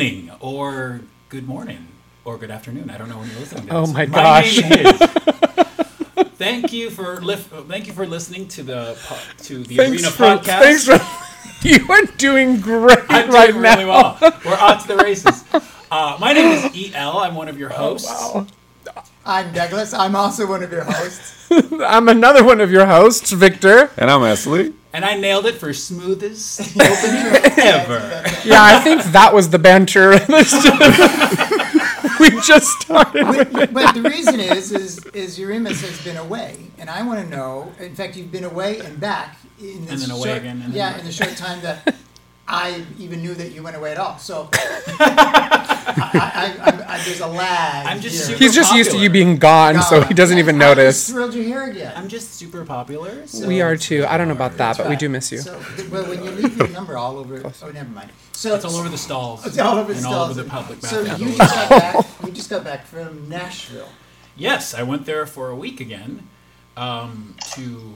good evening or good morning or good afternoon. I don't know when you're listening to Oh this. my gosh. name is- thank you for lif- thank you for listening to the po- to the Thanks Arena for, podcast. thanks for. You are doing great I'm doing right really now. well. We're on to the races. Uh, my name is El. I'm one of your hosts. Oh, Wow. I'm Douglas. I'm also one of your hosts. I'm another one of your hosts, Victor. And I'm Ashley. And I nailed it for smoothest opening ever. Yeah, I think that was the banter. we just started. But, but the reason is, is, is Urimus has been away, and I want to know. In fact, you've been away and back in this And then away short, again, and then yeah, in the short time that I even knew that you went away at all. So I, I, I, I, there's a lag. I'm just here. super- He's just used to you being gone, so he doesn't Yeah, even I'm just notice. Thrilled you're here again. I'm just super popular. So We are too. I don't know about that, but we do miss you. So, well, when you leave your number all over, oh, never mind. So It's all over the stalls. It's all over the and all over the public So bathrooms. you just got back. You just got back from Nashville. Yes, I went there for a week again um, to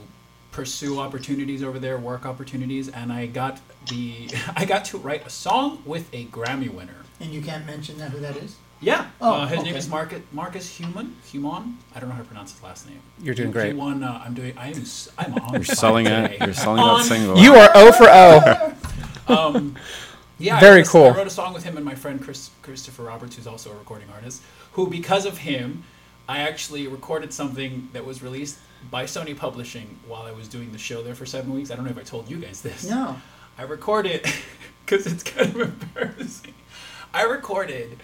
pursue opportunities over there, work opportunities, and I got the I got to write a song with a Grammy winner. And you can't mention that, who that is? Yeah, Oh, uh, his name is Marcus Marcus Hummon Hummon. I don't know how to pronounce his last name. You're doing He- great. He won. Uh, I'm doing. I am. I'm on. You're selling it. You're selling that single. You are O for O. Um, yeah, Very I wrote cool. I wrote a song with him and my friend Chris, Christopher Roberts, who's also a recording artist. Who, because of him, I actually recorded something that was released by Sony Publishing while I was doing the show there for seven weeks. I don't know if I told you guys this. No. I recorded because it's kind of embarrassing. I recorded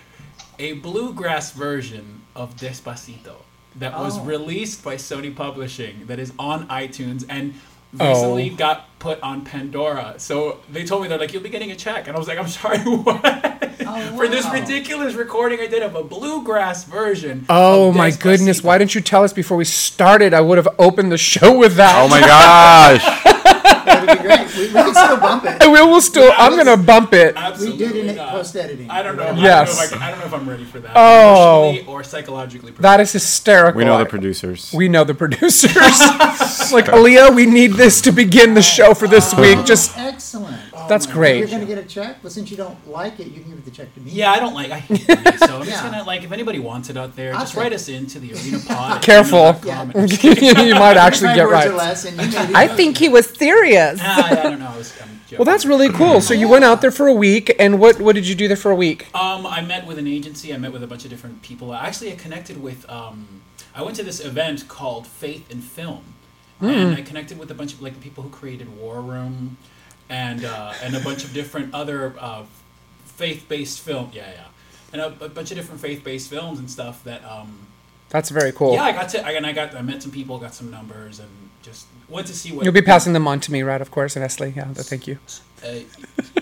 a bluegrass version of Despacito that was Oh. released by Sony Publishing that is on iTunes and Oh. recently got put on Pandora. So they told me they're like, "You'll be getting a check," and I was like, "I'm sorry, what?" Oh, For this ridiculous recording I did of a bluegrass version. Oh of my goodness! Why didn't you tell us before we started? I would have opened the show with that. oh my gosh. That would be great. We, we can still bump it. We will still. I'm gonna bump it. We Absolutely did in post editing. I don't know. Yes. I don't know, if I, I don't know, if I'm ready for that. Oh. Emotionally or psychologically. That is hysterical. We know the producers. We know the producers. like Aaliyah, we need this to begin the show for this week. Just Excellent. That's great. You're going to get a check? but since you don't like it, you can give the check to me. Yeah, I don't like. I hate money, so I'm just Yeah. gonna like if anybody wants it out there, I'll just take write it. us into the arena pod. Careful. Yeah. you might actually My get words are right. less, and you maybe I think he was serious. Ah, I don't know. I was, I'm joking. Well, that's really cool. So you went out there for a week, and what what did you do there for a week? Um, I met with an agency. I met with a bunch of different people. I actually, I connected with. Um, I went to this event called Faith in Film, Hmm. and I connected with a bunch of like the people who created War Room, and uh, and a bunch of different other uh, faith-based film. Yeah, yeah, and a, a bunch of different faith-based films and stuff that. Um, That's very cool. Yeah, I got to. I, and I got. I met some people, got some numbers, and just went to see what. You'll be passing them on to me, right? Of course, and Nestle. Yeah, but thank you. Uh,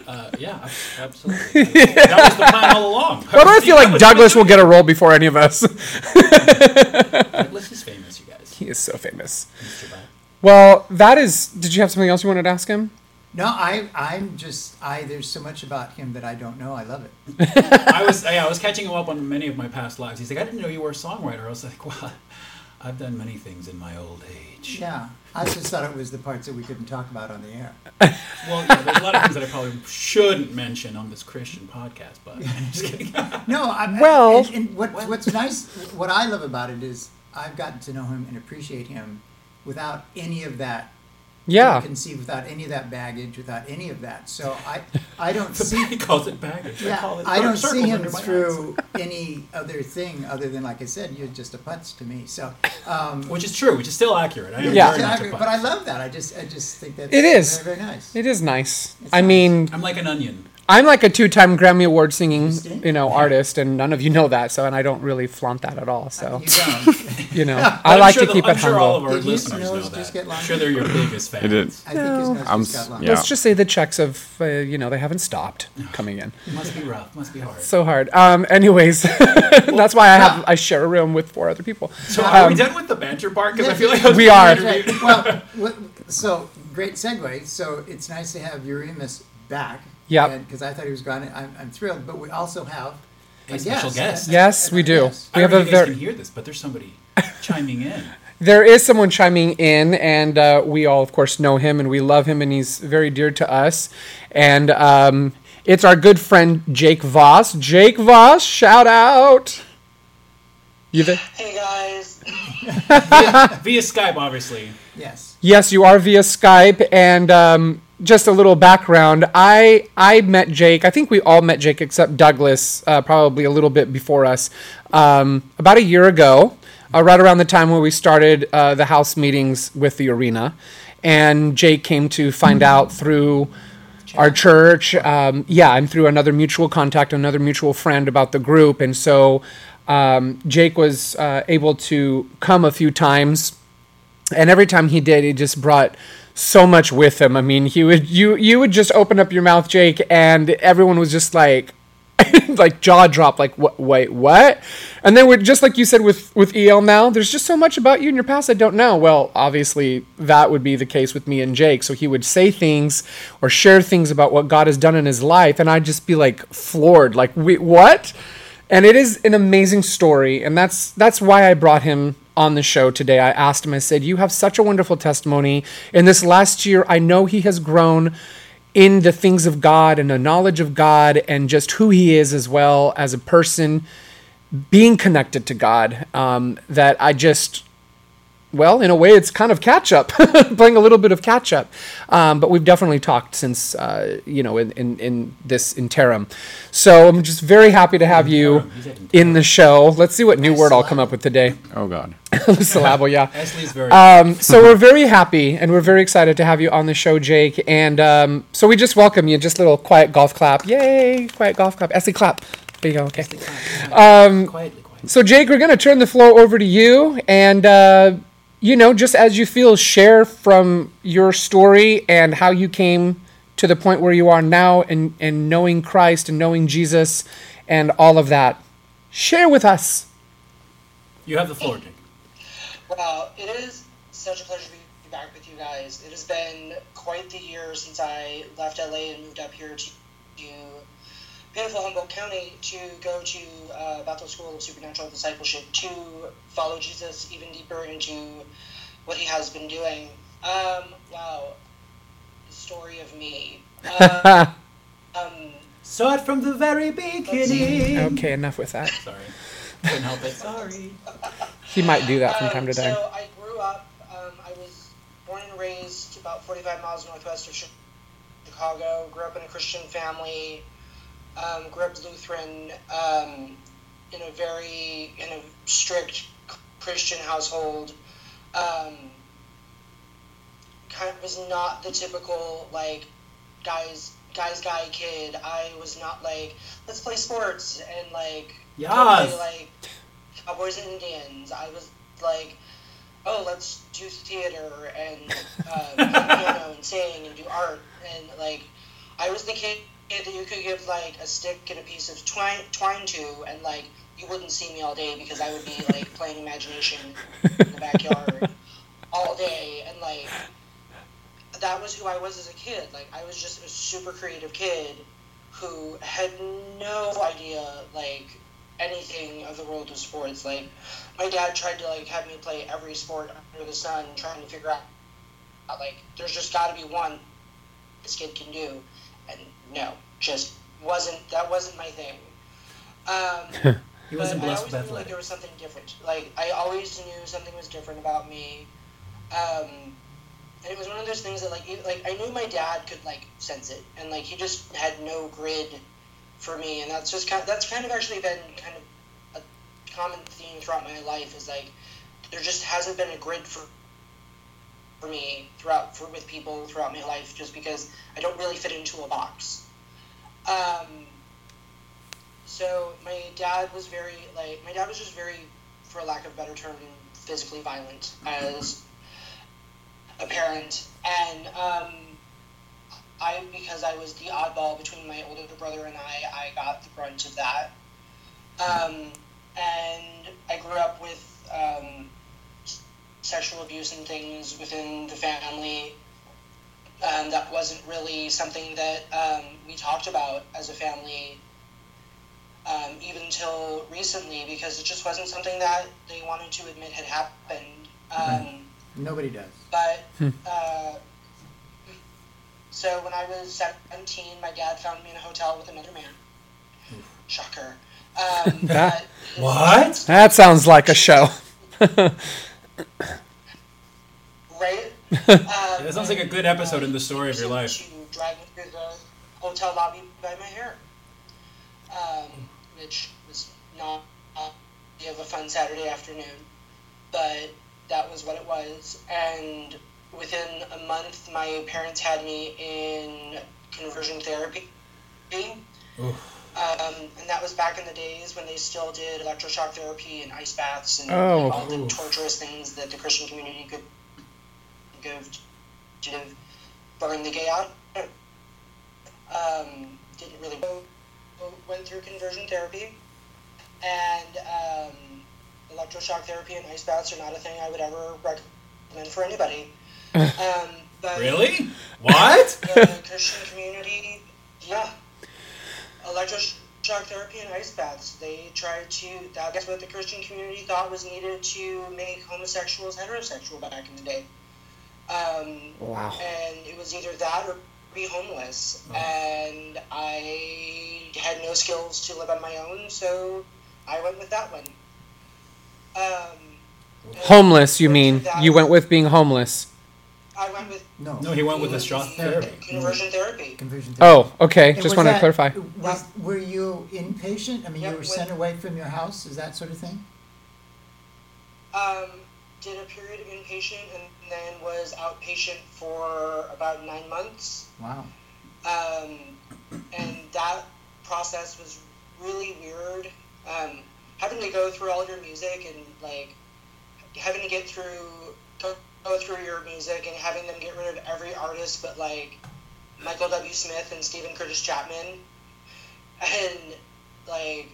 uh, yeah, absolutely. that was the plan all along. Why do I feel like Douglas will get a role before any of us? Douglas is famous, you guys. he is so famous. Well, that is. Did you have something else you wanted to ask him? No, I, I'm just, I. There's so much about him that I don't know. I love it. I was yeah, I was catching him up on many of my past lives. He's like, I didn't know you were a songwriter. I was like, well, I've done many things in my old age. Yeah, I just thought it was the parts that we couldn't talk about on the air. Well, yeah, there's a lot of things that I probably shouldn't mention on this Christian podcast, but I'm just kidding. No, I'm, Well- and, and what, what's nice, what I love about it is I've gotten to know him and appreciate him without any of that. Yeah. Conceived without any of that baggage, without any of that. So I, I don't see. he calls it baggage. I Yeah, call it I don't see him under my eyes. through any other thing other than, like I said, you're just a putz to me. So, um, Which is true, which is still accurate. I Yeah. very much but I love that. I just, I just think that It is. very, very nice. It is nice. It's I nice. mean, I'm like an onion. I'm like a two-time Grammy Award singing, you know, artist, and none of you know that. So, and I don't really flaunt that at all. So, You know, But I I'm like sure to the- keep I'm it sure all of our Did listeners know nose that. just I'm sure they're your biggest fans. It did. I think his nose I'm just got longer. yeah. Let's just say the checks of, uh, you know, they haven't stopped coming in. Must be rough. Must be hard. So hard. Um, anyways, that's why I have I share a room with four other people. So are we Um, done with the banter part? Because I feel like we are. interviewed. Right. Well, so great segue. So it's nice to have Urimus back. Yep. Because I thought he was gone. I'm, I'm thrilled. But we also have A special guest. Yes, we do. Yes. We I don't have know a if you guys very can hear this, but there's somebody chiming in. There is someone chiming in, and uh, we all, of course, know him and we love him, and he's very dear to us. And um, It's our good friend Jake Voss. Jake Voss, shout out. You there? Hey guys. Via Skype, obviously. Yes. Yes, you are via Skype, and um, just a little background. I I met Jake. I think we all met Jake except Douglas, uh, probably a little bit before us, um, about a year ago, uh, right around the time when we started uh, the house meetings with the arena, and Jake came to find out through our church, um, yeah, and through another mutual contact, another mutual friend about the group, and so um, Jake was uh, able to come a few times and every time he did, he just brought so much with him. I mean, he would you you would just open up your mouth, Jake, and everyone was just like, like jaw drop, like what? Wait, what? And then with just like you said with with El now, there's just so much about you in your past I don't know. Well, obviously that would be the case with me and Jake. So he would say things or share things about what God has done in his life, and I'd just be like floored, like wait, what? And it is an amazing story, and that's that's why I brought him on the show today. I asked him, I said, You have such a wonderful testimony. In this last year, I know he has grown in the things of God and the knowledge of God and just who he is as well as a person being connected to God. Um, that I just, well, in a way, it's kind of catch up, playing a little bit of catch up. Um, but we've definitely talked since, uh, you know, in, in, in this interim. So I'm just very happy to have you in the show. Let's see what new word I'll come up with today. Oh God. Syllable, yeah. Esley's very. Um, so we're very happy and we're very excited to have you on the show, Jake. And um, so we just welcome you. Just a little quiet golf clap. Yay! Quiet golf clap. Essie clap. There you go. Okay. um, quietly, quietly. So Jake, we're gonna turn the floor over to you, and uh, you know, just as you feel, share from your story and how you came to the point where you are now, and and knowing Christ and knowing Jesus, and all of that. Share with us. You have the floor, Jake. Well, it is such a pleasure to be back with you guys. It has been quite the year since I left LA and moved up here to, to beautiful Humboldt County to go to uh, Bethel School of Supernatural Discipleship to follow Jesus even deeper into what he has been doing. Um, wow, the story of me. Um, um, Start from the very beginning. Okay, enough with that. Sorry. Couldn't help it. Sorry. He might do that from Um, time to time. So I grew up. Um, I was born and raised about 45 miles northwest of Chicago. Grew up in a Christian family. Um, grew up Lutheran um, in a very in a strict Christian household. Um, kind of was not the typical like guys guys guy kid. I was not like let's play sports and like play like Cowboys and Indians. I was like, oh, let's do theater and uh, piano and sing and do art and like, I was the kid that you could give like a stick and a piece of twine twine to and like you wouldn't see me all day because I would be like playing imagination in the backyard all day and like that was who I was as a kid. Like I was just a super creative kid who had no idea like anything of the world of sports. Like my dad tried to like have me play every sport under the sun, trying to figure out like there's just got to be one this kid can do, and no, just wasn't that wasn't my thing. Um, He wasn't but I blessed always with knew like there was something different. Like I always knew something was different about me. Um, and it was one of those things that like like I knew my dad could like sense it, and like he just had no grid for me, and that's just kind that's kind of actually been kind of a common theme throughout my life is like there just hasn't been a grid for for me throughout for with people throughout my life just because I don't really fit into a box. Um, so my dad was very like my dad was just very, for lack of a better term, physically violent as a parent, and um, I because I was the oddball between my older brother and I, I got the brunt of that. Um, and I grew up with um, sexual abuse and things within the family. Um, that wasn't really something that um, we talked about as a family um, even until recently because it just wasn't something that they wanted to admit had happened. Um, Nobody does. but uh, so when I was 17, my dad found me in a hotel with another man. Shocker. Um, That- What? That sounds like a show. Right? Um, That sounds like a good episode in the story of your life. To drag through the hotel lobby by my hair, um, which was not uh, of a fun Saturday afternoon, but that was what it was. And within a month, my parents had me in conversion therapy. Oof. Um, and that was back in the days when they still did electroshock therapy and ice baths and Oh. all the torturous things that the Christian community could give to burn the gay out. Um, didn't really go, went through conversion therapy, and um, electroshock therapy and ice baths are not a thing I would ever recommend for anybody. Um, but Really? What? the Christian community, yeah. Electroshock therapy and ice baths. They tried to, that's what the Christian community thought was needed to make homosexuals heterosexual back in the day. Um, Wow. and it was either that or be homeless. And I had no skills to live on my own, so I went with that one. Um, Homeless, you mean? You went with being homeless. I went with No. No, he went with the shock therapy. conversion therapy. Conversion therapy. Oh, okay. And Just was wanted to that- clarify. Was, were you inpatient? I mean, Yeah, you were when- sent away from your house, is that sort of thing? Um, did a period of inpatient and then was outpatient for about nine months. Wow. Um, and that process was really weird. Um, having to go through all your music and like having to get through go, go through your music and having them get rid of every artist but like Michael W. Smith and Steven Curtis Chapman, and like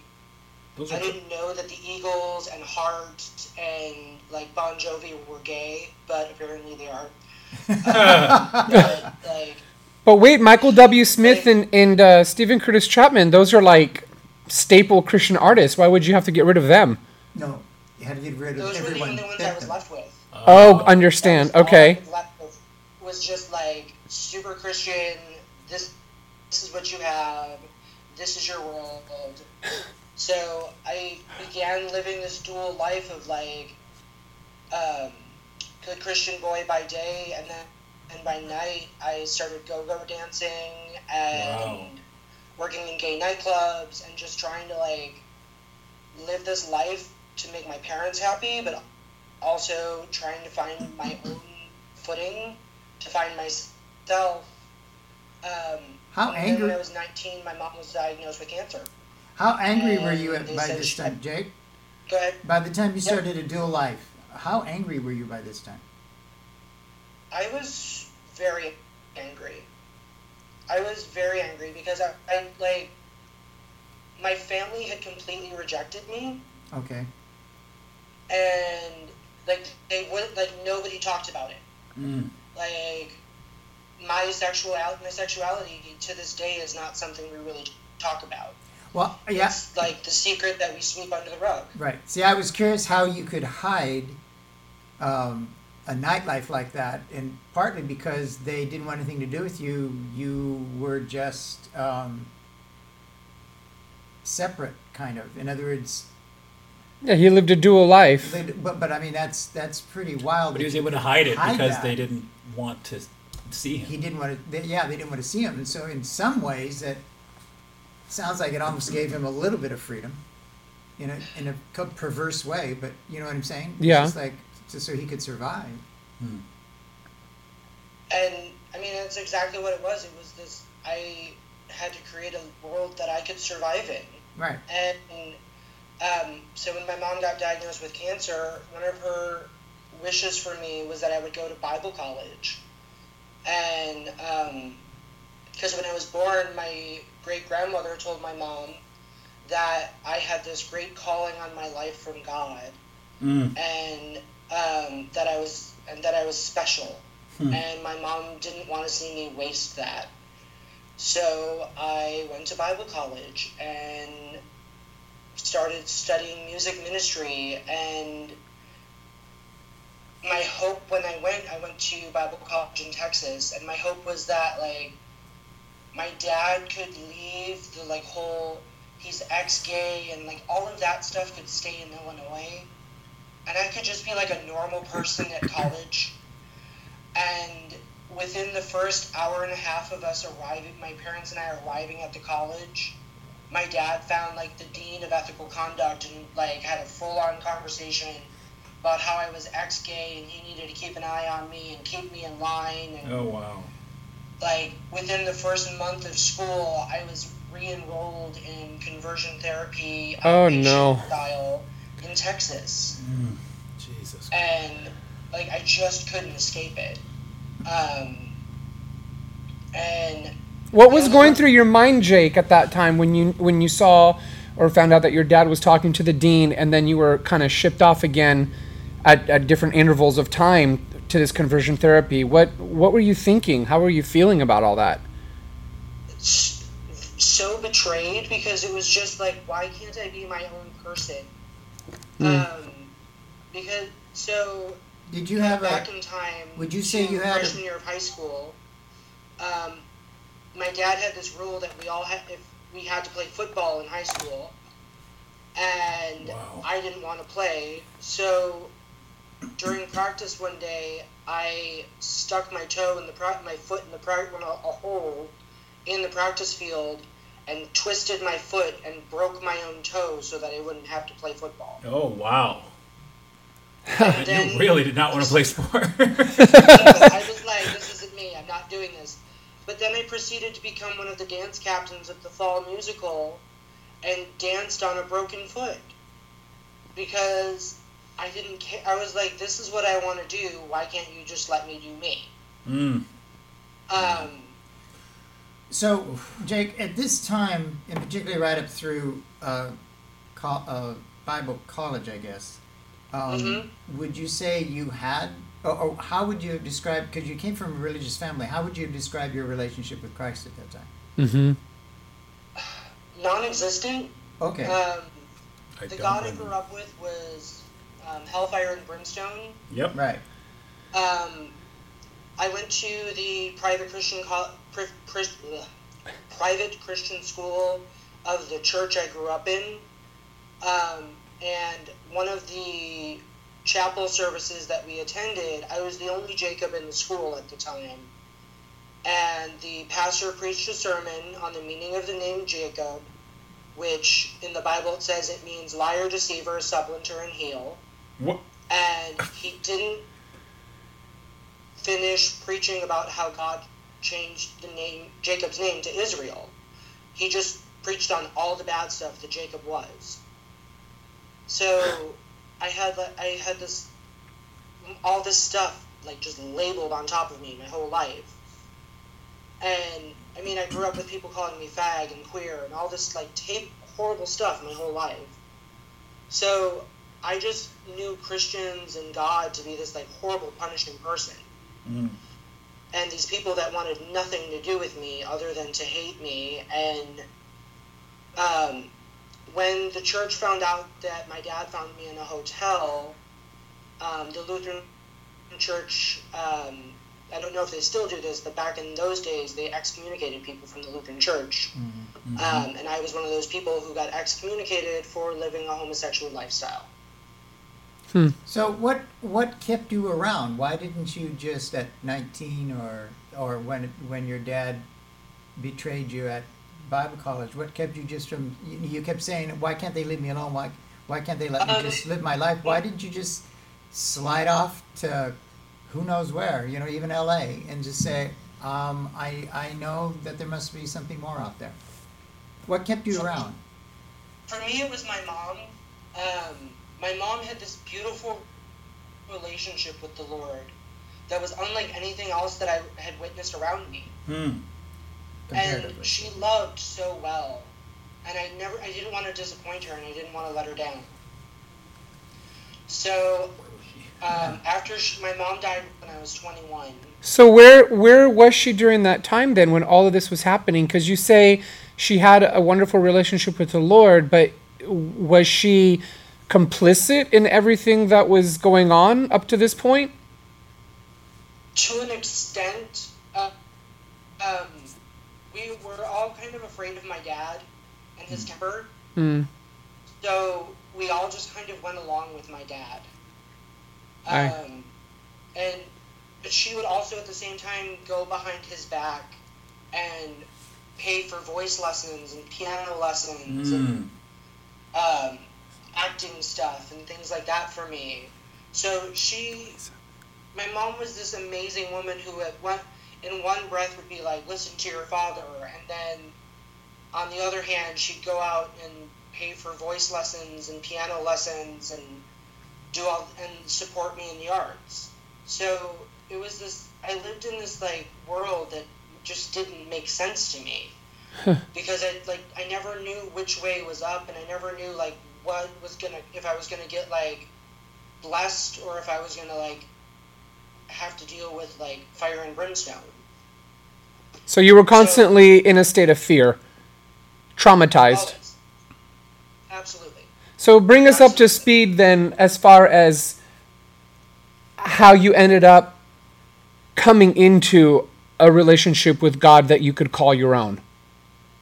Those I didn't know that the Eagles and Heart and like Bon Jovi were gay, but apparently they are. But, like, But wait, Michael W. Smith and, and uh, Steven Curtis Chapman, those are like staple Christian artists. Why would you have to get rid of them? No, you had to get rid of those were the everyone. only ones I was left with. Oh, understand. That was all Okay. Was just like super Christian. This, this is what you have. This is your world. So I began living this dual life of like um, the Christian boy by day, and then and by night I started go-go dancing and Wow. working in gay nightclubs and just trying to like live this life to make my parents happy, but also trying to find my own footing, to find myself. Um, How and angry- When I was 19, my mom was diagnosed with cancer. How angry were you at, by this time, Jake? Go ahead. By the time you Yep. started a dual life, how angry were you by this time? I was very angry. I was very angry because I, I like my family had completely rejected me, Okay. and like they would like nobody talked about it. Mm. Like my sexual my sexuality to this day is not something we really talk about. Well, yeah, It's like the secret that we sweep under the rug. right. See, I was curious how you could hide um, a nightlife like that, and partly because they didn't want anything to do with you, you were just um, separate, kind of. In other words, Yeah, he lived a dual life. they, but but I mean that's that's pretty wild. But he was able to hide it because that. they didn't want to see him. he didn't want to. They, yeah, they didn't want to see him, and so in some ways, that sounds like it almost gave him a little bit of freedom, in a in a perverse way. But you know what I'm saying? It's Yeah. Just like just so he could survive. Hmm. And I mean, that's exactly what it was. It was this. I had to create a world that I could survive in. Right. And um, so when my mom got diagnosed with cancer, one of her wishes for me was that I would go to Bible college. And because when I was born, my great grandmother told my mom that I had this great calling on my life from God, Mm. and um, that I was and that I was special. Hmm. And my mom didn't want to see me waste that. So I went to Bible college and started studying music ministry and my hope when I went, I went to Bible college in Texas, and my hope was that like my dad could leave the like whole he's ex-gay and like all of that stuff could stay in Illinois, and I could just be like a normal person at college, and within the first hour and a half of us arriving, my parents and I arriving at the college, my dad found like the dean of ethical conduct and like had a full-on conversation about how I was ex-gay and he needed to keep an eye on me and keep me in line and Oh wow. like within the first month of school I was re-enrolled in conversion therapy Oh, no. style in Texas Jesus. and like I just couldn't escape it um and What was going through your mind, Jake, at that time when you when you saw or found out that your dad was talking to the dean, and then you were kind of shipped off again at, at different intervals of time to this conversion therapy? What what were you thinking? How were you feeling about all that? so betrayed because it was just like, why can't I be my own person? Um, because so Did you have back a? in time, would you say you had a- freshman year of high school? Um, my dad had this rule that we all had if we had to play football in high school, and Wow. I didn't want to play. So during practice one day, I stuck my toe in the pra- my foot in the pra- in a, a hole in the practice field and twisted my foot and broke my own toe so that I wouldn't have to play football. Oh wow. And you really did not want to play sport. I was like, this isn't me. I'm not doing this. But then I proceeded to become one of the dance captains of the fall musical and danced on a broken foot because I didn't care. I was like, this is what I want to do. Why can't you just let me do me? mm. Um, So, Jake, at this time, and particularly right up through uh, col- uh, Bible college, I guess, um, Mhm. would you say you had, or, or how would you describe, because you came from a religious family, how would you describe your relationship with Christ at that time? Mm-hmm. non-existent. Okay. Um, the God I grew up with was um, Hellfire and Brimstone. Yep. right. Um, I went to the private Christian co- pri- pri- ugh, private Christian school of the church I grew up in, um, and one of the chapel services that we attended, I was the only Jacob in the school at the time, and the pastor preached a sermon on the meaning of the name Jacob, which in the Bible it says it means liar, deceiver, supplanter, and heel What? and he didn't finish preaching about how God changed the name Jacob's name to Israel. He just preached on all the bad stuff that Jacob was. So I had like, I had this all this stuff like just labeled on top of me my whole life. And I mean I grew up with people calling me fag and queer and all this like tape horrible stuff my whole life. So I just knew Christians and God to be this like horrible, punishing person. Mm. And these people that wanted nothing to do with me other than to hate me. And um, when the church found out that my dad found me in a hotel, um, the Lutheran church, um, I don't know if they still do this, but back in those days, they excommunicated people from the Lutheran church. Um, and I was one of those people who got excommunicated for living a homosexual lifestyle. So what what kept you around? Why didn't you just at 19 or or when when your dad betrayed you at Bible college? What kept you just from? You, you kept saying, "Why can't they leave me alone? Why why can't they let me Um, just live my life? Why didn't you just slide off to who knows where? You know, even L.A. and just say, um, I I know that there must be something more out there. What kept you around? For me, it was my mom. Um, my mom had this beautiful relationship with the Lord that was unlike anything else that I had witnessed around me. Mm. And she loved so well and i never i didn't want to disappoint her and i didn't want to let her down so um, after she, my mom died when i was 21 So where where was she during that time then when all of this was happening? Because you say she had a wonderful relationship with the Lord, but was she complicit in everything that was going on up to this point? to an extent, uh, um, we were all kind of afraid of my dad and his temper. Hmm. So we all just kind of went along with my dad. Um, and but she would also at the same time go behind his back and pay for voice lessons and piano lessons and Mm. um, acting stuff and things like that for me. So she, my mom was this amazing woman who at one, in one breath would be like, listen to your father, and then on the other hand, she'd go out and pay for voice lessons and piano lessons and do all and support me in the arts. So it was this. I lived in this like world that just didn't make sense to me because I like I never knew which way was up, and I never knew like what was gonna if I was gonna get like blessed or if I was gonna like have to deal with like fire and brimstone. So you were constantly in a state of fear, traumatized. Always. Absolutely. So bring us up to speed then, as far as how you ended up coming into a relationship with God that you could call your own.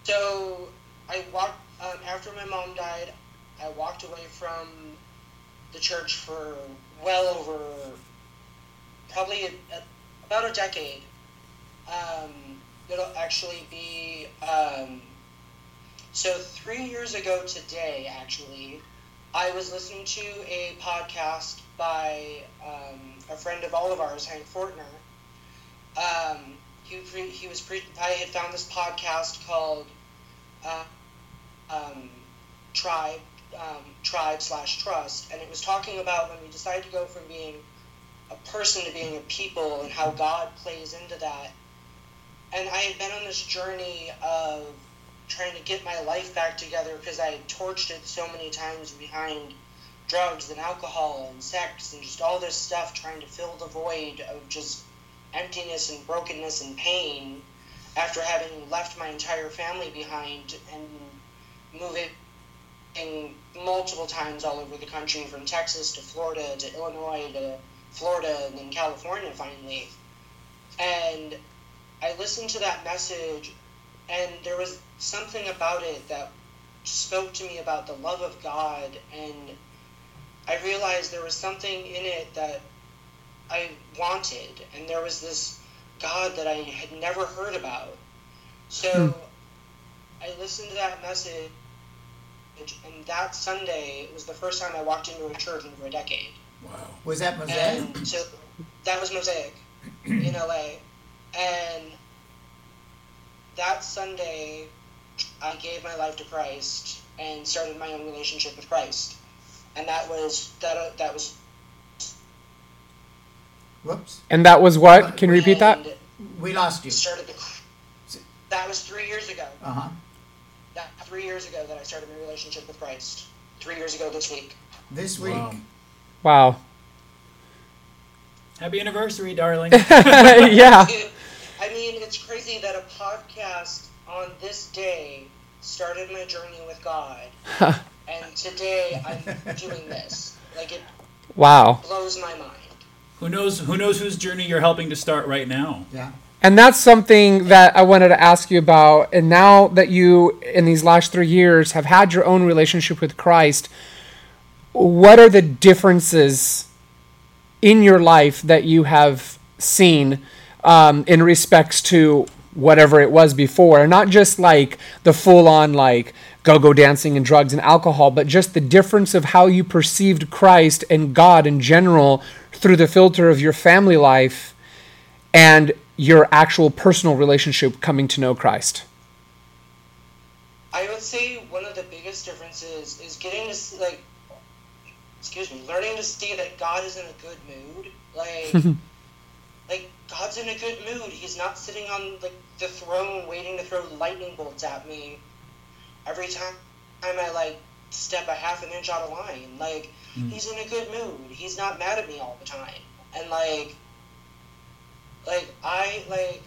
So I walked um, after my mom died. I walked away from the church for well over probably a, a, about a decade. Um, it'll actually be um, so three years ago today. Actually, I was listening to a podcast by um, a friend of all of ours, Hank Fortner. Um, he, pre- he was pre- I had found this podcast called uh, um, Tribe um, Tribe slash Trust, and it was talking about when we decided to go from being a person to being a people and how God plays into that. And I had been on this journey of trying to get my life back together because I had torched it so many times behind drugs and alcohol and sex and just all this stuff trying to fill the void of just emptiness and brokenness and pain after having left my entire family behind and moving multiple times all over the country from Texas to Florida to Illinois to Florida and then California finally. And I listened to that message and there was something about it that spoke to me about the love of God and I realized there was something in it that I wanted, and there was this God that I had never heard about. So hmm. I listened to that message, and that Sunday was the first time I walked into a church in over a decade. Wow. Was that Mosaic? And so that was Mosaic in LA. And that Sunday, I gave my life to Christ and started my own relationship with Christ. And that was that. That was Whoops, And that was what? Can you repeat that? we lost you. Started the. That was three years ago. Uh huh. That three years ago that I started my relationship with Christ. Three years ago this week. This week. Wow. Wow. Happy anniversary, darling. yeah. It- I mean, it's crazy that a podcast on this day started my journey with God, and today I'm doing this. Like it Wow. blows my mind. who knows? Who knows whose journey you're helping to start right now? Yeah. And that's something that I wanted to ask you about. And now that you, in these last three years, have had your own relationship with Christ, what are the differences in your life that you have seen um, in respects to whatever it was before? Not just like the full on, like, go go dancing and drugs and alcohol, but just the difference of how you perceived Christ and God in general through the filter of your family life and your actual personal relationship coming to know Christ. I would say one of the biggest differences is getting to s- like, excuse me, learning to see that God is in a good mood. Like, like God's in a good mood. He's not sitting on like the throne waiting to throw lightning bolts at me every time I like step a half an inch out of line. Like, hmm. he's in a good mood. He's not mad at me all the time. And like, like I like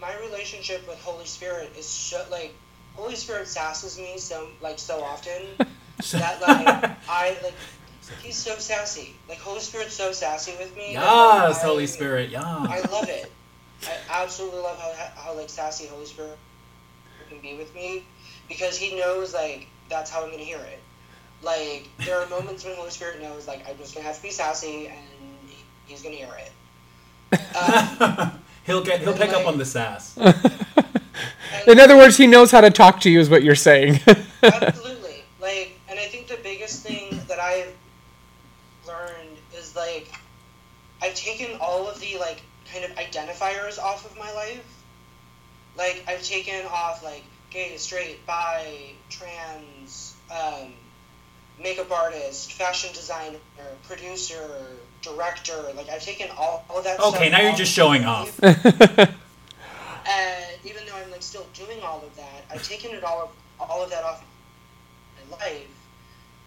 my relationship with Holy Spirit is so like Holy Spirit sasses me so like so often that like I like he's so sassy. Like Holy Spirit's so sassy with me. Yes, like, Holy Spirit. Yeah. I love it. I absolutely love how, how like sassy Holy Spirit can be with me because he knows like that's how I'm gonna hear it. Like there are moments when Holy Spirit knows like I'm just gonna have to be sassy and he- he's gonna hear it. Um, he'll get. He'll pick up on the sass. In other words, he knows how to talk to you, is what you're saying. Absolutely. Like, and I think the biggest thing that I've learned is like, I've taken all of the like kind of identifiers off of my life. Like, I've taken off like gay, straight, bi, trans, um, makeup artist, fashion designer, producer, director. Like, I've taken all, all of that. Okay, stuff now you're just showing off. life. And even though I'm like still doing all of that, I've taken it all of all of that off my life.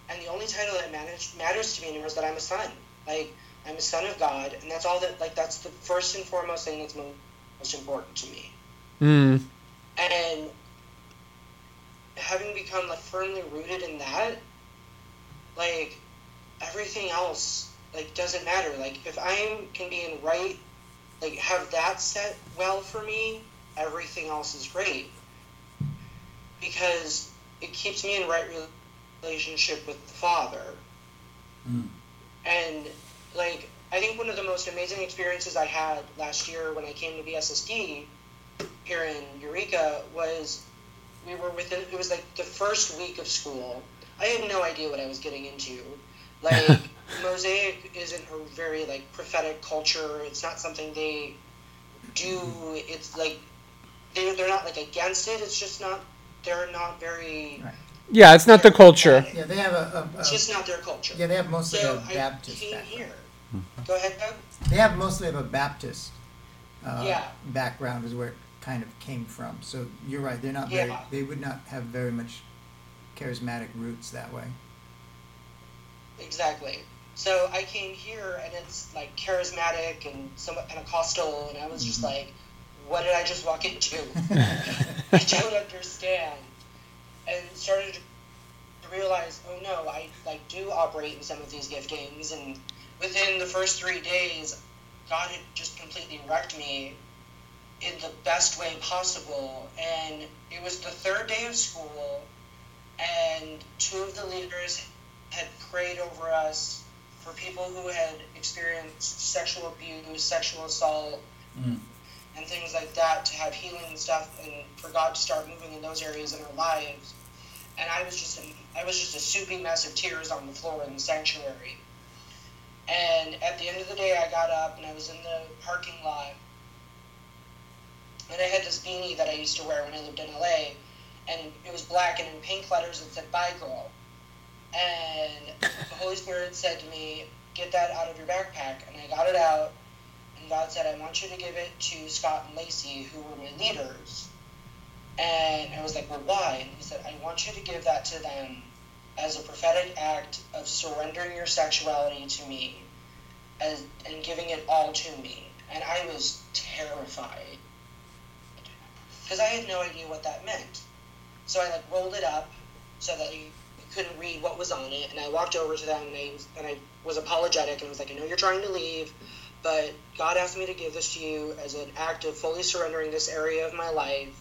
And the only title that matters to me anymore is that I'm a son. Like I'm a son of God, and that's all that. Like that's the first and foremost thing that's mo- most important to me. mm. And having become like firmly rooted in that, like everything else like doesn't matter. Like if I can be in right, like have that set well for me, everything else is great. Because it keeps me in right relationship with the Father. Mm. And like I think one of the most amazing experiences I had last year when I came to BSSD here in Eureka was we were within it was like the first week of school. I had no idea what I was getting into. Like Mosaic isn't a very like prophetic culture. It's not something they do. It's like they they're not like against it. It's just not they're not very Right. Yeah, it's not the culture. Yeah, they have a, a, it's just not their culture. yeah, they have mostly so a I Baptist came background. here. Go ahead, Doug. They have mostly of a Baptist uh, Yeah. background is where it kind of came from. So you're right. They're not very. They would not have very much charismatic roots that way. Exactly. So I came here and it's like charismatic and somewhat Pentecostal, and I was just like, what did I just walk into? I don't understand. And started to realize, oh no, I like do operate in some of these gift games, and within the first three days, God had just completely wrecked me in the best way possible. And it was the third day of school, and two of the leaders had prayed over us for people who had experienced sexual abuse, sexual assault, Mm. And things like that to have healing and stuff, and for God to start moving in those areas in our lives. And I was just I was just a soupy mess of tears on the floor in the sanctuary. And at the end of the day, I got up and I was in the parking lot, and I had this beanie that I used to wear when I lived in LA, and it was black and in pink letters it said "Bye, girl." And the Holy Spirit said to me, "Get that out of your backpack." And I got it out, God said, "I want you to give it to Scott and Lacey, who were my leaders." And I was like, "Well, why?" And He said, "I want you to give that to them as a prophetic act of surrendering your sexuality to me, as and giving it all to me." And I was terrified because I had no idea what that meant. So I like rolled it up so that you, couldn't read what was on it, and I walked over to them and I and I was apologetic and was like, I know you're trying to leave, but God asked me to give this to you as an act of fully surrendering this area of my life.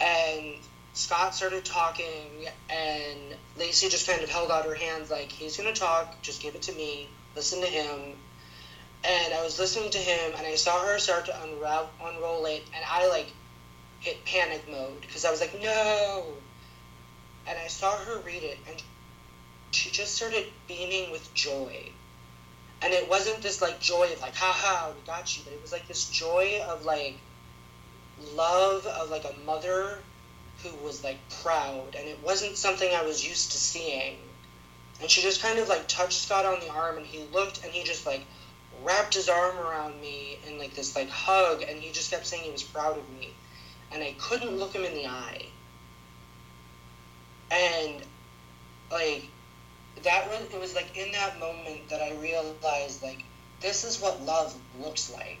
And Scott started talking, and Lacey just kind of held out her hands like, he's gonna talk, just give it to me, listen to him. And I was listening to him, and I saw her start to unravel, unroll it, and I like hit panic mode because I was like, no. And I saw her read it, and she just started beaming with joy. And it wasn't this like joy of like, haha, we got you, but it was like this joy of like love of like a mother who was like proud, and it wasn't something I was used to seeing. And she just kind of like touched Scott on the arm, and he looked, and he just like wrapped his arm around me in like this like hug, and he just kept saying he was proud of me and I couldn't look him in the eye. And like that was it was like in that moment that I realized like this is what love looks like.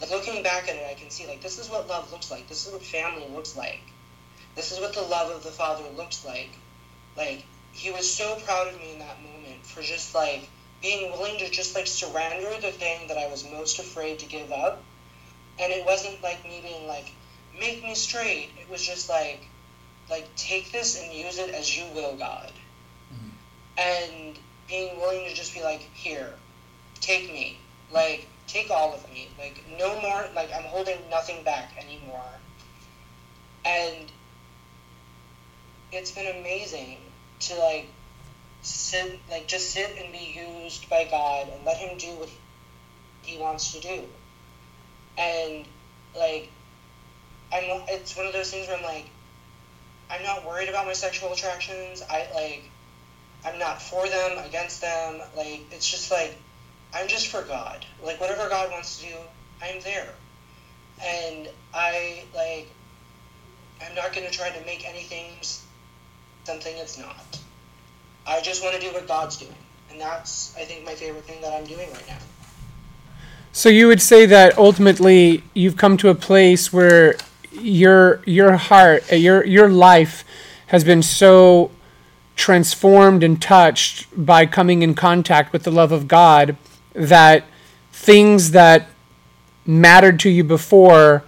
Like looking back at it I can see like this is what love looks like. This is what family looks like. This is what the love of the father looks like. Like he was so proud of me in that moment for just like being willing to just like surrender the thing that I was most afraid to give up. And it wasn't like me being like, make me straight. It was just like, like take this and use it as you will, God. And being willing to just be like, here, take me. Like, take all of me. Like, no more, like, I'm holding nothing back anymore. And it's been amazing to, like, sit, like, just sit and be used by God and let Him do what He wants to do. And, like, I'm, it's one of those things where I'm like, I'm not worried about my sexual attractions. I, like, I'm not for them, against them. Like, it's just like, I'm just for God. Like, whatever God wants to do, I'm there. And I, like, I'm not going to try to make anything something it's not. I just want to do what God's doing. And that's, I think, my favorite thing that I'm doing right now. So you would say that ultimately you've come to a place where your your heart, your your life has been so transformed and touched by coming in contact with the love of God that things that mattered to you before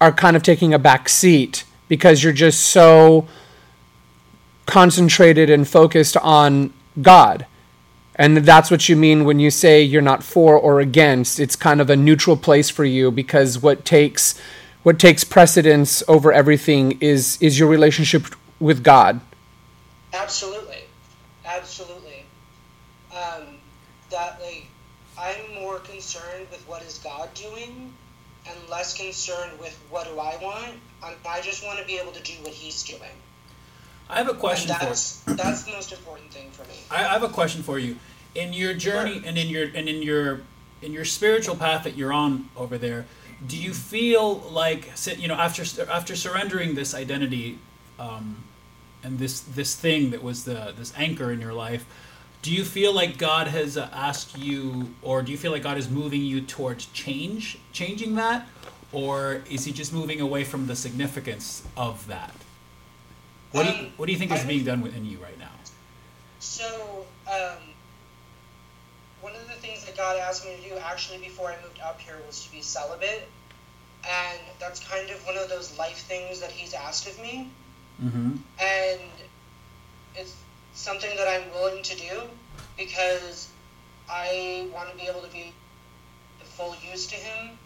are kind of taking a back seat because you're just so concentrated and focused on God. And that's what you mean when you say you're not for or against. It's kind of a neutral place for you because what takes what takes precedence over everything is is your relationship with God. Absolutely, absolutely. Um, that like, I'm more concerned with what is God doing, and less concerned with what do I want. I, I just want to be able to do what He's doing. I have a question and for that's that's the most important thing for me. I, I have a question for you. In your journey and in your and in your in your spiritual path that you're on over there, do you feel like you know after after surrendering this identity um, and this this thing that was the this anchor in your life, do you feel like God has uh, asked you, or do you feel like God is moving you towards change, changing that, or is He just moving away from the significance of that? What do you Um, What do you think is being done within you right now? So, um, one of the things that God asked me to do actually before I moved up here was to be celibate. And that's kind of one of those life things that He's asked of me. Mm-hmm. And it's something that I'm willing to do because I want to be able to be the full use to Him.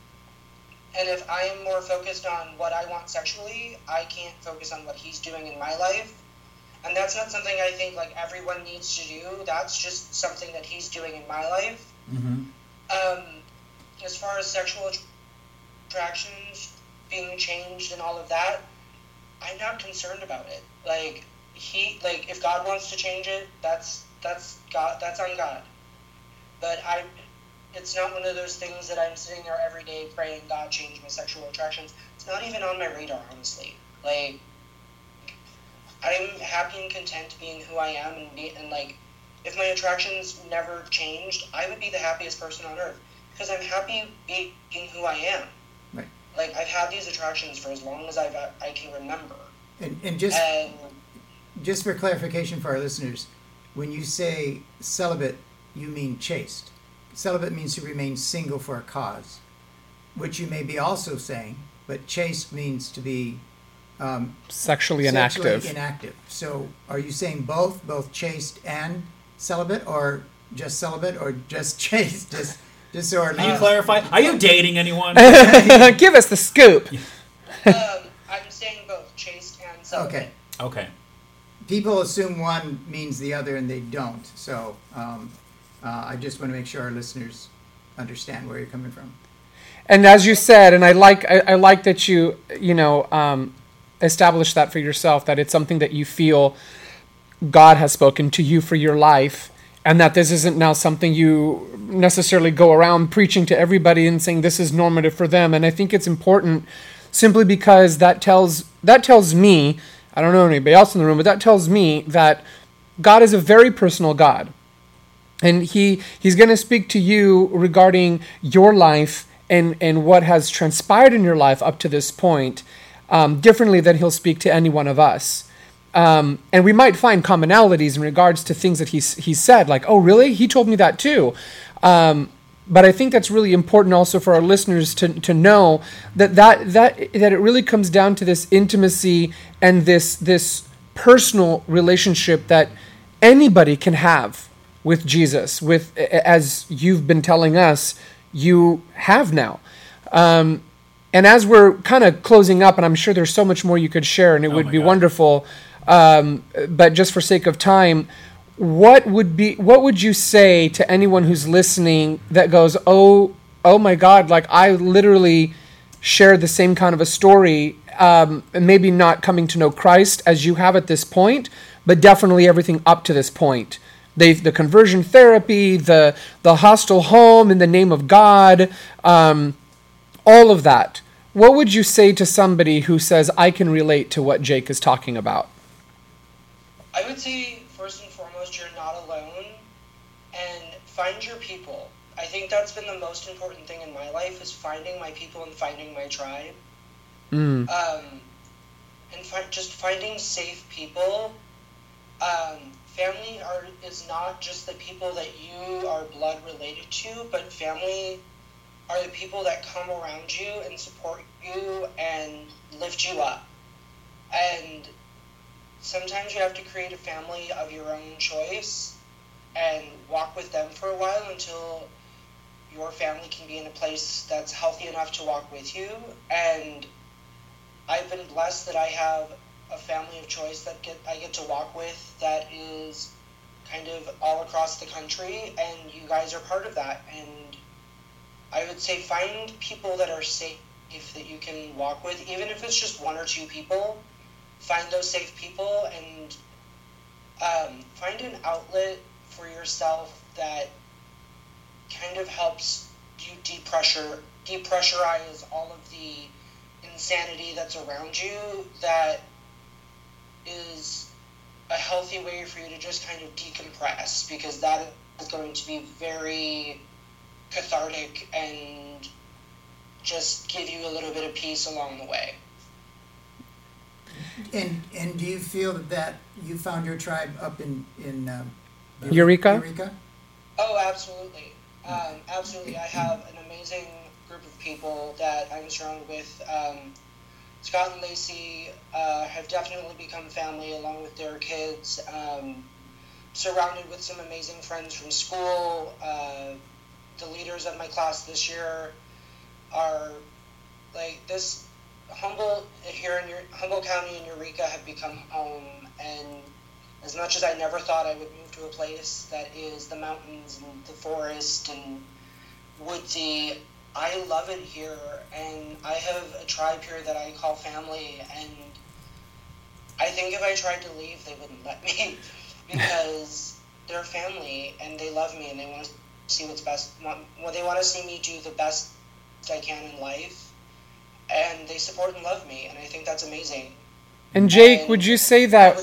And if I am more focused on what I want sexually, I can't focus on what He's doing in my life and that's not something I think like everyone needs to do. That's just something that he's doing in my life. Mm-hmm. Um, as far as sexual att- attractions being changed and all of that, I'm not concerned about it. Like he, like if God wants to change it, that's that's God. That's on God. But I, it's not one of those things that I'm sitting there every day praying God change my sexual attractions. It's not even on my radar, honestly. Like I'm happy and content being who I am and be and like if my attractions never changed, I would be the happiest person on earth because I'm happy being who I am. Right. Like I've had these attractions for as long as I've I can remember, And, and just and just for clarification for our listeners, when you say celibate, you mean chaste. Celibate means to remain single for a cause, which you may be also saying, but chaste means to be um, Sexually sexually inactive. inactive. So, are you saying both, both chaste and celibate, or just celibate, or just chaste? Just, just so our Can you clarify? Are you dating anyone? Give us the scoop. um, I'm saying both chaste and celibate. Okay. okay. people assume one means the other and they don't. So um, uh, I just want to make sure our listeners understand where you're coming from. And as you said, and I like I, I like that you you know um, established that for yourself that it's something that you feel God has spoken to you for your life, and that this isn't now something you necessarily go around preaching to everybody and saying this is normative for them. And I think it's important simply because that tells that tells me I don't know anybody else in the room, but that tells me that God is a very personal God and he he's going to speak to you regarding your life and and what has transpired in your life up to this point um, differently than he'll speak to any one of us um, and we might find commonalities in regards to things that he's he said, like, "Oh, really? He told me that too." Um, but I think that's really important also for our listeners to, to know that, that that that it really comes down to this intimacy and this this personal relationship that anybody can have with Jesus, with as you've been telling us, you have now. Um, and as we're kind of closing up, and I'm sure there's so much more you could share, and it Oh would be God. wonderful. Um, but just for sake of time, what would be what would you say to anyone who's listening that goes, "Oh, oh my God!" Like I literally share the same kind of a story, um, maybe not coming to know Christ as you have at this point, but definitely everything up to this point. They, the conversion therapy, the the hostile home in the name of God, um, all of that. What would you say to somebody who says, "I can relate to what Jake is talking about"? I would say first and foremost, you're not alone, and find your people. I think that's been the most important thing in my life is finding my people and finding my tribe. Mm. Um, and fi- just finding safe people. Um, family are is not just the people that you are blood related to, but family are the people that come around you and support you and lift you up. And sometimes you have to create a family of your own choice and walk with them for a while until your family can be in a place that's healthy enough to walk with you. And I've been blessed that I have a family of choice that get I get to walk with that is kind of all across the country and you guys are part of that. And I would say find people that are safe that you can walk with even if it's just one or two people. Find those safe people and um, find an outlet for yourself that kind of helps you depressure depressurize all of the insanity that's around you that is a healthy way for you to just kind of decompress because that is going to be very cathartic and just give you a little bit of peace along the way. And and do you feel that, that you found your tribe up in in um, Eureka? Eureka? Oh, absolutely. Um, absolutely. I have an amazing group of people that I'm surrounded with. Um, Scott and Lacey uh, have definitely become family along with their kids. Um, surrounded with some amazing friends from school. Uh, the leaders of my class this year are like this. Humboldt here in your Humboldt County and Eureka have become home, and as much as I never thought I would move to a place that is the mountains and the forest and woodsy, I love it here, and I have a tribe here that I call family, and I think if I tried to leave, they wouldn't let me because they're family and they love me and they want to see what's best. Well, they want to see me do the best I can in life, and they support and love me, and I think that's amazing. And Jake, And would you say that?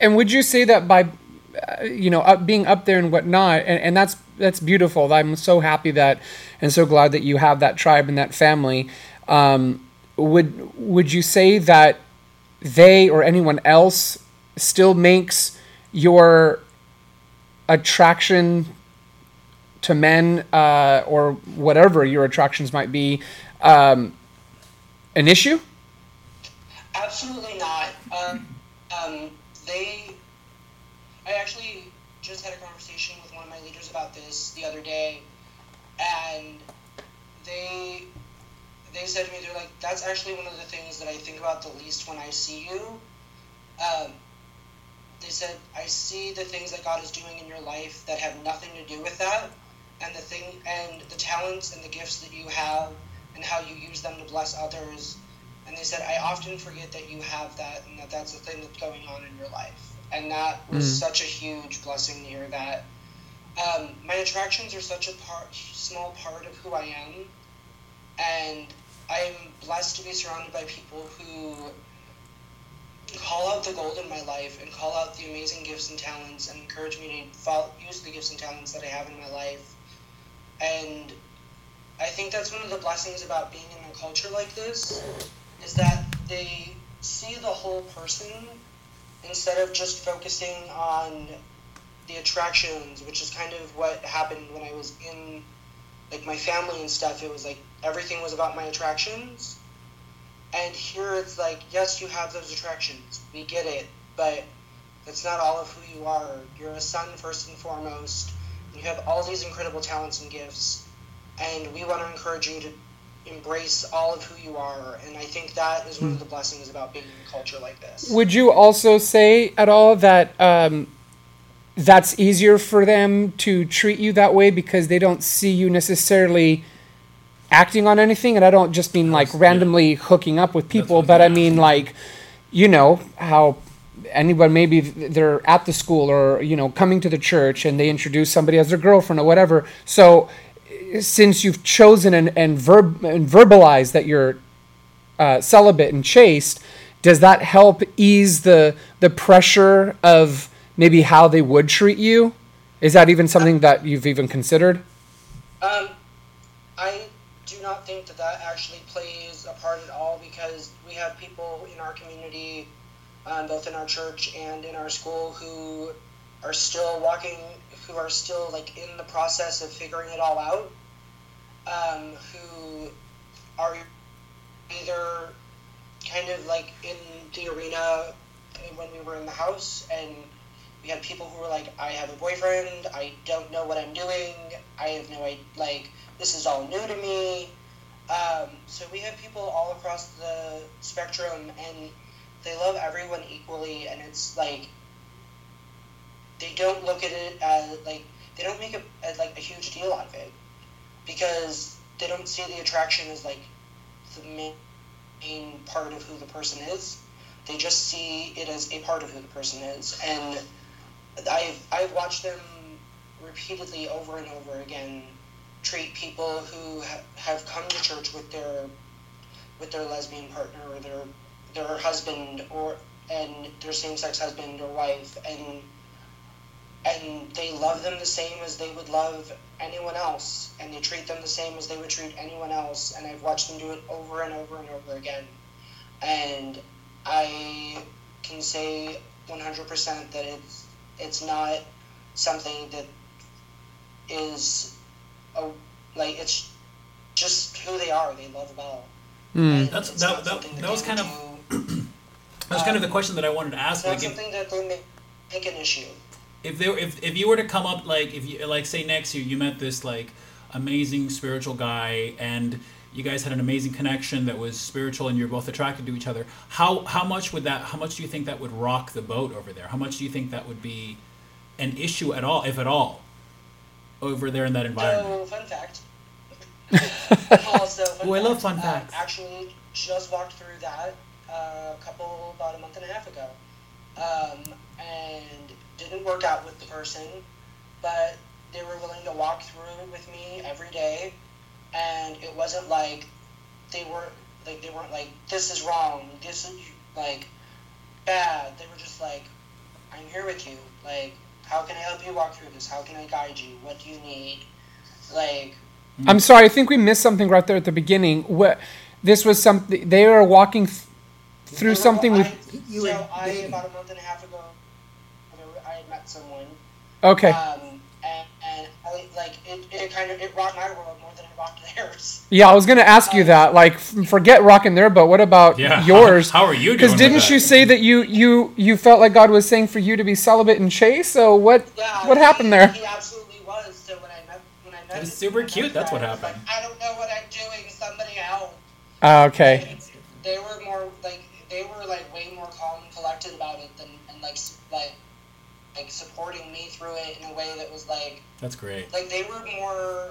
And would you say that by, uh, you know, up, being up there and whatnot, and, and that's that's beautiful. I'm so happy that, and so glad that you have that tribe and that family. Um, would would you say that they or anyone else still makes your attraction to men uh, or whatever your attractions might be um, an issue? Absolutely not. Um, um, they, I actually just had a conversation with one of my leaders about this the other day, and they, they said to me, they're like, that's actually one of the things that I think about the least when I see you. Um, they said, I see the things that God is doing in your life that have nothing to do with that, and the thing, and the talents and the gifts that you have, and how you use them to bless others and they said, I often forget that you have that and that that's the thing that's going on in your life. And that was Mm. such a huge blessing to hear that. Um, my attractions are such a part, small part of who I am. And I'm blessed to be surrounded by people who call out the gold in my life and call out the amazing gifts and talents and encourage me to follow, use the gifts and talents that I have in my life. And I think that's one of the blessings about being in a culture like this is that they see the whole person instead of just focusing on the attractions, which is kind of what happened when I was in like my family and stuff. It was like everything was about my attractions. And here it's like, yes, you have those attractions. We get it, but that's not all of who you are. You're a son first and foremost. You have all these incredible talents and gifts, and we want to encourage you to embrace all of who you are. And I think that is one of the blessings about being in a culture like this. Would you also say at all that um, that's easier for them to treat you that way because they don't see you necessarily acting on anything? And I don't just mean like Yes, yeah. randomly hooking up with people, but I mean asking. like, you know, how anyone maybe they're at the school or you know coming to the church and they introduce somebody as their girlfriend or whatever. So since you've chosen and and, verb, and verbalized that you're uh, celibate and chaste, does that help ease the the pressure of maybe how they would treat you? Is that even something that you've even considered? Um, I do not think that that actually plays a part at all because we have people in our community, um, both in our church and in our school, who are still walking, who are still like in the process of figuring it all out, um, who are either kind of like in the arena when we were in the house and we had people who were like, I have a boyfriend, I don't know what I'm doing, I have no idea, like, this is all new to me. Um, so we have people all across the spectrum, and they love everyone equally, and it's like, they don't look at it as, like, they don't make it as, like, a huge deal out of it, because they don't see the attraction as, like, the main part of who the person is. They just see it as a part of who the person is, and I've I've watched them repeatedly over and over again treat people who ha- have come to church with their with their lesbian partner or their their husband or and their same sex husband or wife and and they love them the same as they would love anyone else and they treat them the same as they would treat anyone else and I've watched them do it over and over and over again. And I can say 100% that it's it's not something that is a, like it's just who they are they love well. Hmm. And That's- it's that- not that- something that was kind would do- That's kind of the um, question that I wanted to ask. it's not Like, something that they make, make an issue if there, if, if you were to come up like if you like say next year you met this like amazing spiritual guy and you guys had an amazing connection that was spiritual and you're both attracted to each other how how much would that how much do you think that would rock the boat over there how much do you think that would be an issue at all if at all over there in that environment So, fun fact. also, fun Ooh, I love fact, fun uh, facts. actually, just walked through that uh, a couple, about a month and a half ago. Um, and didn't work out with the person, but they were willing to walk through with me every day. And it wasn't like they were like they weren't like this is wrong, this is like bad. They were just like, I'm here with you. Like, how can I help you walk through this? How can I guide you? What do you need? Like, I'm sorry, I think we missed something right there at the beginning. What this was something they were walking th- through Well, something I, with. You so I about a month and a half ago, I met someone, Okay, um, and, and I, like it, it kind of it rocked my world more than it rocked theirs. yeah, I was gonna ask you that. Like, f- forget rocking their boat. What about yeah yours? how, how are you Because didn't with you say that you you you felt like God was saying for you to be celibate and chaste? So what Yeah, what he- happened there? He absolutely was. So when I met when I met, It super cute, that's guy, what I like, happened. I don't know what I'm doing. Somebody help. Ah, okay, like supporting me through it in a way that was like that's great. like they were more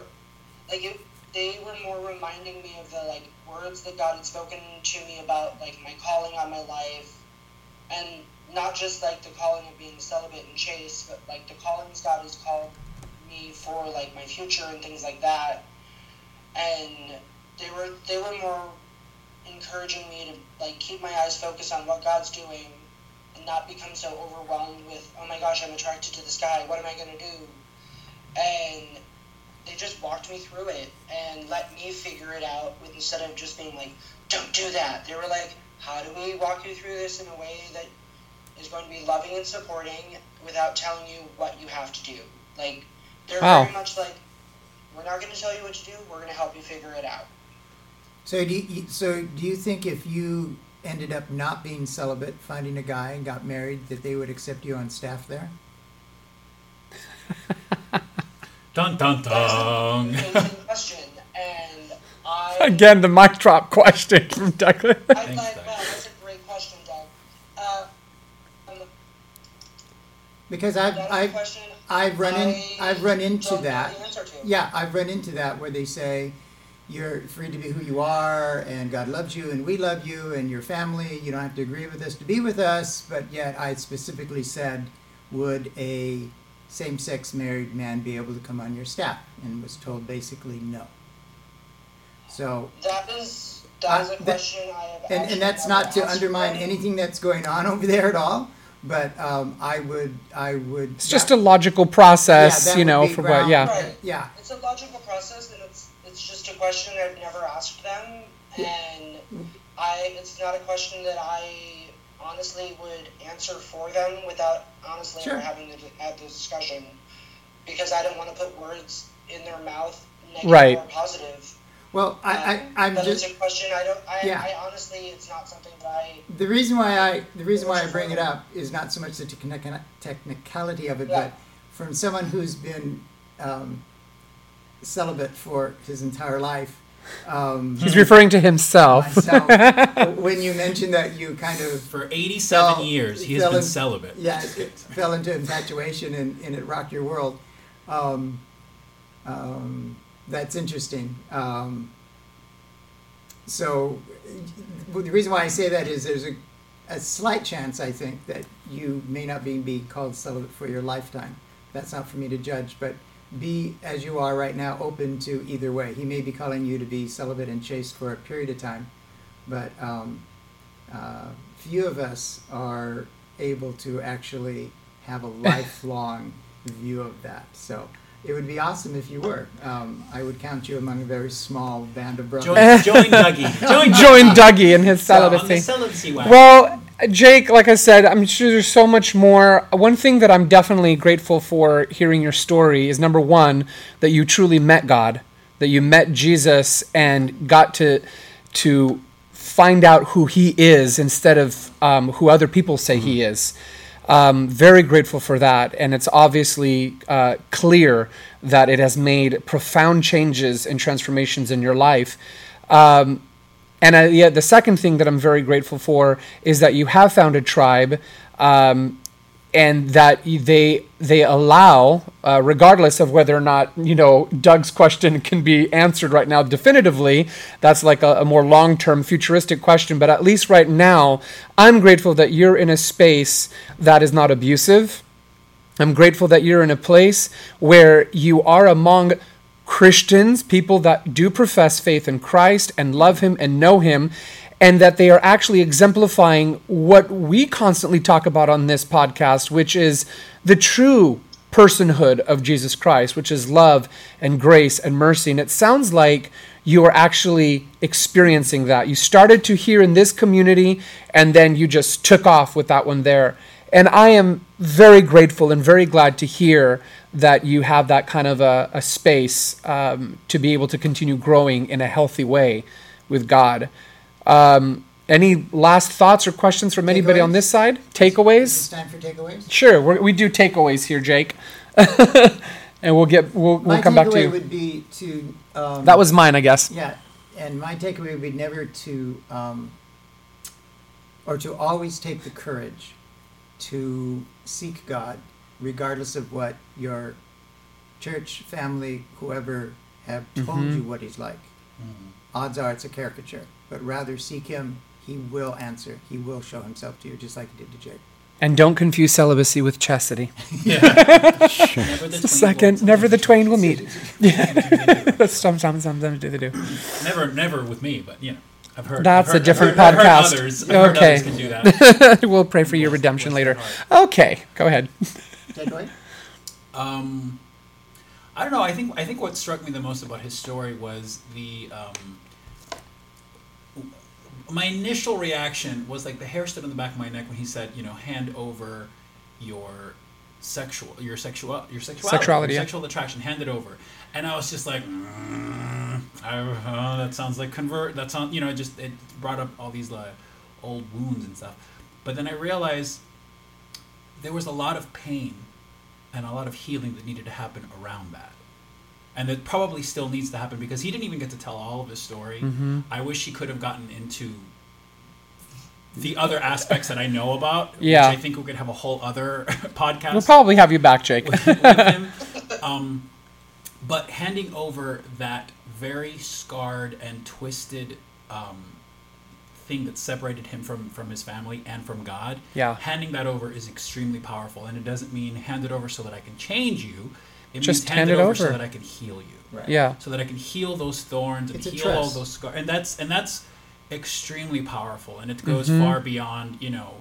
like it, they were more reminding me of the like words that God had spoken to me about like my calling on my life. And not just like the calling of being celibate and chaste but like the callings God has called me for like my future and things like that. And they were they were more encouraging me to like keep my eyes focused on what God's doing not become so overwhelmed with oh my gosh I'm attracted to this guy what am I gonna do and they just walked me through it and let me figure it out with, instead of just being like don't do that they were like how do we walk you through this in a way that is going to be loving and supporting without telling you what you have to do? Like, they're Wow. very much like, we're not going to tell you what to do. We're going to help you figure it out. So do you, so do you think if you ended up not being celibate, finding a guy and got married, that they would accept you on staff there? Dun dun dun. Amazing question, and I Again, the mic drop question from Douglas. I Thanks, thought, Doug. wow, that's a great question, Doug. Uh, um, Because I've that is a I've question I've run in I I've run into don't know that. the answer to. Yeah, I've run into that where they say you're free to be who you are and God loves you and we love you and your family. You don't have to agree with us to be with us, but yet I specifically said, would a same sex married man be able to come on your staff? And was told basically no. So That is that is Uh, a that- question I have. and, and that's not to undermine them. anything that's going on over there at all, but um, I would I would It's just a logical process, Yeah, you know, be for what, yeah. Right. yeah It's a logical process, and it's it's just a question I've never asked them, and I it's not a question that I honestly would answer for them without honestly Sure. ever having the, had the discussion, because I don't want to put words in their mouth, negative Right. or positive. Well, I, I I'm but just a question I don't. I, Yeah. I honestly, it's not something that I. the reason why I the reason why I bring it up is not so much the technicality of it, Yeah. but from someone who's been um, celibate for his entire life. Um, He's referring to himself. myself, when you mentioned that you kind of For 87 Fell- years, he has fell been in- celibate. yeah it fell into infatuation and, and it rocked your world. Um, um, that's interesting. Um, so well, the reason why I say that is there's a, a slight chance I think that you may not be, be called celibate for your lifetime. That's not for me to judge, but be as you are right now open to either way. He may be calling you to be celibate and chaste for a period of time, but um, uh, few of us are able to actually have a lifelong view of that. So it would be awesome if you were. Um, I would count you among a very small band of brothers. Join, join Dougie. Join Join Dougie in his on the celibacy. celibacy. Well, Jake, like I said, I'm sure there's so much more. One thing that I'm definitely grateful for hearing your story is number one, that you truly met God, that you met Jesus and got to to find out who He is instead of um, who other people say He is. Um, very grateful for that, and it's obviously uh, clear that it has made profound changes and transformations in your life. Um, and uh, yeah, the second thing that I'm very grateful for is that you have found a tribe, um, and that they they allow, uh, regardless of whether or not you know Doug's question can be answered right now definitively. That's like a, a more long term futuristic question, but at least right now, I'm grateful that you're in a space that is not abusive. I'm grateful that you're in a place where you are among Christians, people that do profess faith in Christ and love Him and know Him, and that they are actually exemplifying what we constantly talk about on this podcast, which is the true personhood of Jesus Christ, which is love and grace and mercy. And it sounds like you are actually experiencing that. You started to hear in this community, and then you just took off with that one there. And I am very grateful and very glad to hear that you have that kind of a, a space um, to be able to continue growing in a healthy way with God. Um, any last thoughts or questions from anybody on this side? It's Takeaways? time for takeaways. Sure, we're, we do takeaways here, Jake. and we'll get we'll, we'll come back to you. My takeaway would be to um, That was mine, I guess. Yeah, and my takeaway would be never to, um, or to always take the courage to seek God, regardless of what your church, family, whoever have told Mhm. you what He's like. Odds are it's a caricature, but rather seek Him. He will answer. He will show Himself to you, just like He did to Jake. And don't confuse celibacy with chastity. Never the The twain second, will- never the twain will meet. That's sometimes sometimes do they do. Never, never with me, but you know, I've heard. That's I've heard, a different I've heard, podcast. I've heard others, I've Okay. others can do that. we'll pray for your redemption Bless later. heart. Okay, go ahead. Takeaway? Um, I don't know. I think I think what struck me the most about his story was the um, my initial reaction was like the hair stood on the back of my neck when he said, you know, hand over your sexual, your sexual, your sexuality, Sexuality, your yeah. sexual attraction, hand it over. And I was just like, mm, I, oh, that sounds like convert. That sounds, you know, it just it brought up all these like old wounds and stuff. But then I realized there was a lot of pain and a lot of healing that needed to happen around that. And it probably still needs to happen because he didn't even get to tell all of his story. Mm-hmm. I wish he could have gotten into the other aspects that I know about. Yeah. Which I think we could have a whole other podcast We'll probably have you back, Jake. with, with. Um, but handing over that very scarred and twisted um, thing that separated him from, from his family and from God, Yeah. handing that over is extremely powerful. And it doesn't mean hand it over so that I can change you. It Just means hand hand, it it over so that I can heal you Right. yeah. so that I can heal those thorns and It's heal all those scars. And that's and that's extremely powerful, and it goes Mm-hmm. far beyond you know,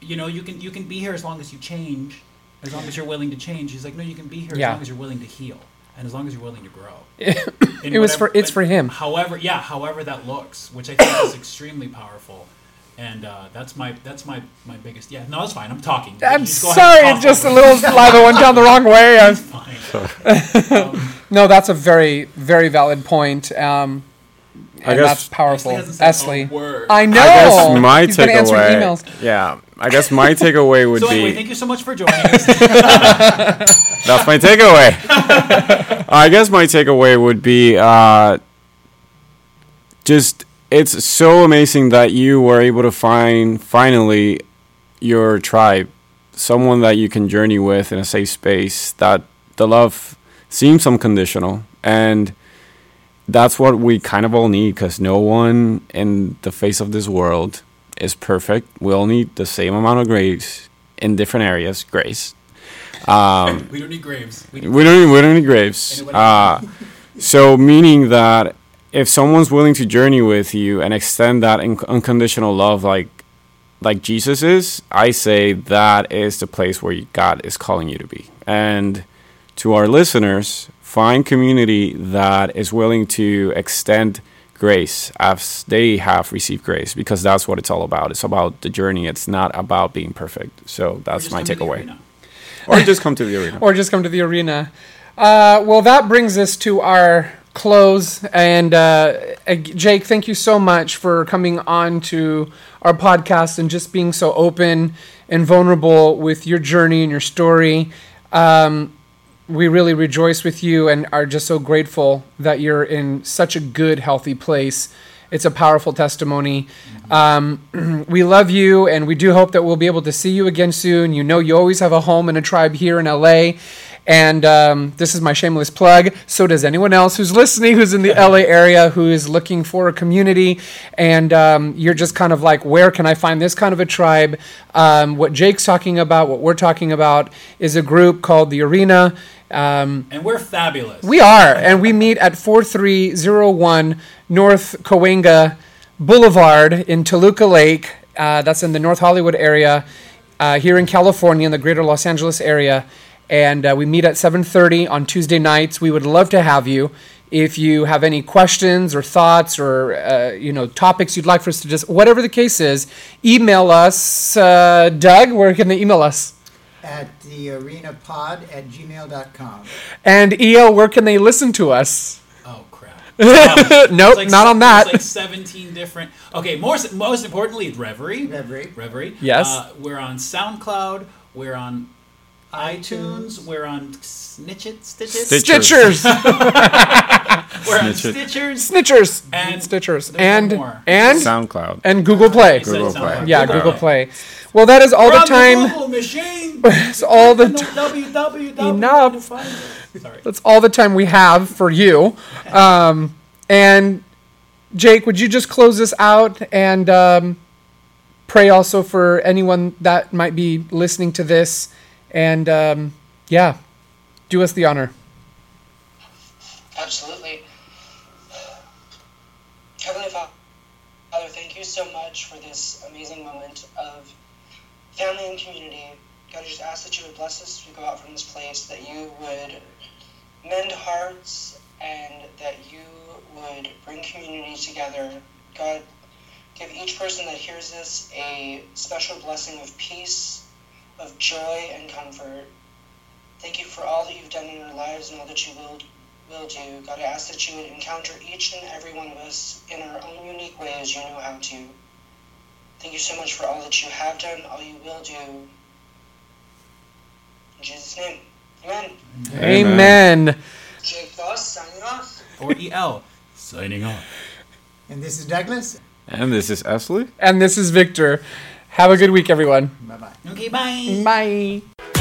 you know you can you can be here as long as you change, as long as you're willing to change. He's like, no, you can be here Yeah. as long as you're willing to heal, and as long as you're willing to grow. In It was for- it's for him. However, yeah, however that looks, which I think is extremely powerful. And uh, that's my that's my, my biggest yeah no it's fine I'm talking I'm just go ahead and sorry, talk just a little me. saliva went down the wrong way. I'm fine um, no, that's a very, very valid point. Um, I and guess- that's powerful. Ashley hasn't said a Esley. I know. I guess my He's been answering takeaway. Yeah, I guess my takeaway would so be thank you so much for joining us that's my takeaway. I guess my takeaway would be uh, just it's so amazing that you were able to find finally your tribe, someone that you can journey with in a safe space. That the love seems unconditional, and that's what we kind of all need because no one in the face of this world is perfect. We all need the same amount of grace in different areas. Grace. Um, We don't need graves. We we don't need, we don't need graves. Uh, so meaning that if someone's willing to journey with you and extend that unconditional love like like Jesus is, I say that is the place where God is calling you to be. And to our listeners, find community that is willing to extend grace as they have received grace because that's what it's all about. It's about the journey. It's not about being perfect. So that's my come to the takeaway. Or just come to the arena. or just come to the arena. Uh, well, that brings us to our close. And uh, Jake, thank you so much for coming on to our podcast and just being so open and vulnerable with your journey and your story. Um, we really rejoice with you and are just so grateful that you're in such a good, healthy place. It's a powerful testimony. Um, we love you, and we do hope that we'll be able to see you again soon. You know, you always have a home and a tribe here in LA. And um, this is my shameless plug. So does anyone else who's listening who's in the LA area who is looking for a community. And um, you're just kind of like, where can I find this kind of a tribe? Um, what Jake's talking about, what we're talking about, is a group called The Arena. Um, And we're fabulous. we are, and we meet at 4301 North Cahuenga Boulevard in Toluca Lake. Uh, that's in the North Hollywood area, uh, here in California, in the greater Los Angeles area. And uh, we meet at 7:30 on Tuesday nights. We would love to have you. If you have any questions or thoughts or uh, you know topics you'd like for us to just whatever the case is, email us. Uh, Doug, where can they email us? At the arenapod at gmail.com. And EL, where can they listen to us? oh crap. Um, Nope, like not se- on that. There's like 17 different. Okay, more most importantly, Reverie. Reverie. Reverie. Yes. Uh, we're on SoundCloud. We're on iTunes. We're on Snitchit, Stitches. Stitchers. Stitchers, We're on Snitchit. Stitchers. Snitchers, And Stitchers, and and SoundCloud. and Google Play. You said Google SoundCloud. Play. Yeah, Google Google Play. Play. Well, that is all We're the on time. Google machine. It's all the No, t- Enough. to find it. Sorry. that's all the time we have for you. Um, and Jake, would you just close this out and um, pray also for anyone that might be listening to this? And um, yeah, do us the honor. Absolutely. Heavenly Fa- Father, thank you so much for this amazing moment of family and community. Just ask that you would bless us as we go out from this place, that you would mend hearts, and that you would bring community together. God, Give each person that hears this a special blessing of peace, of joy, and comfort. Thank you for all that you've done in our lives and all that you will will do. God, I ask that you would encounter each and every one of us in our own unique ways you know how to. Thank you so much for all that you have done, all you will do. In Jesus' name, amen. Amen. Jake Voss signing off. Or EL. Signing off. And this is Douglas. And this is Ashley. And this is Victor. Have a good week, everyone. Bye bye. Okay, bye. Bye.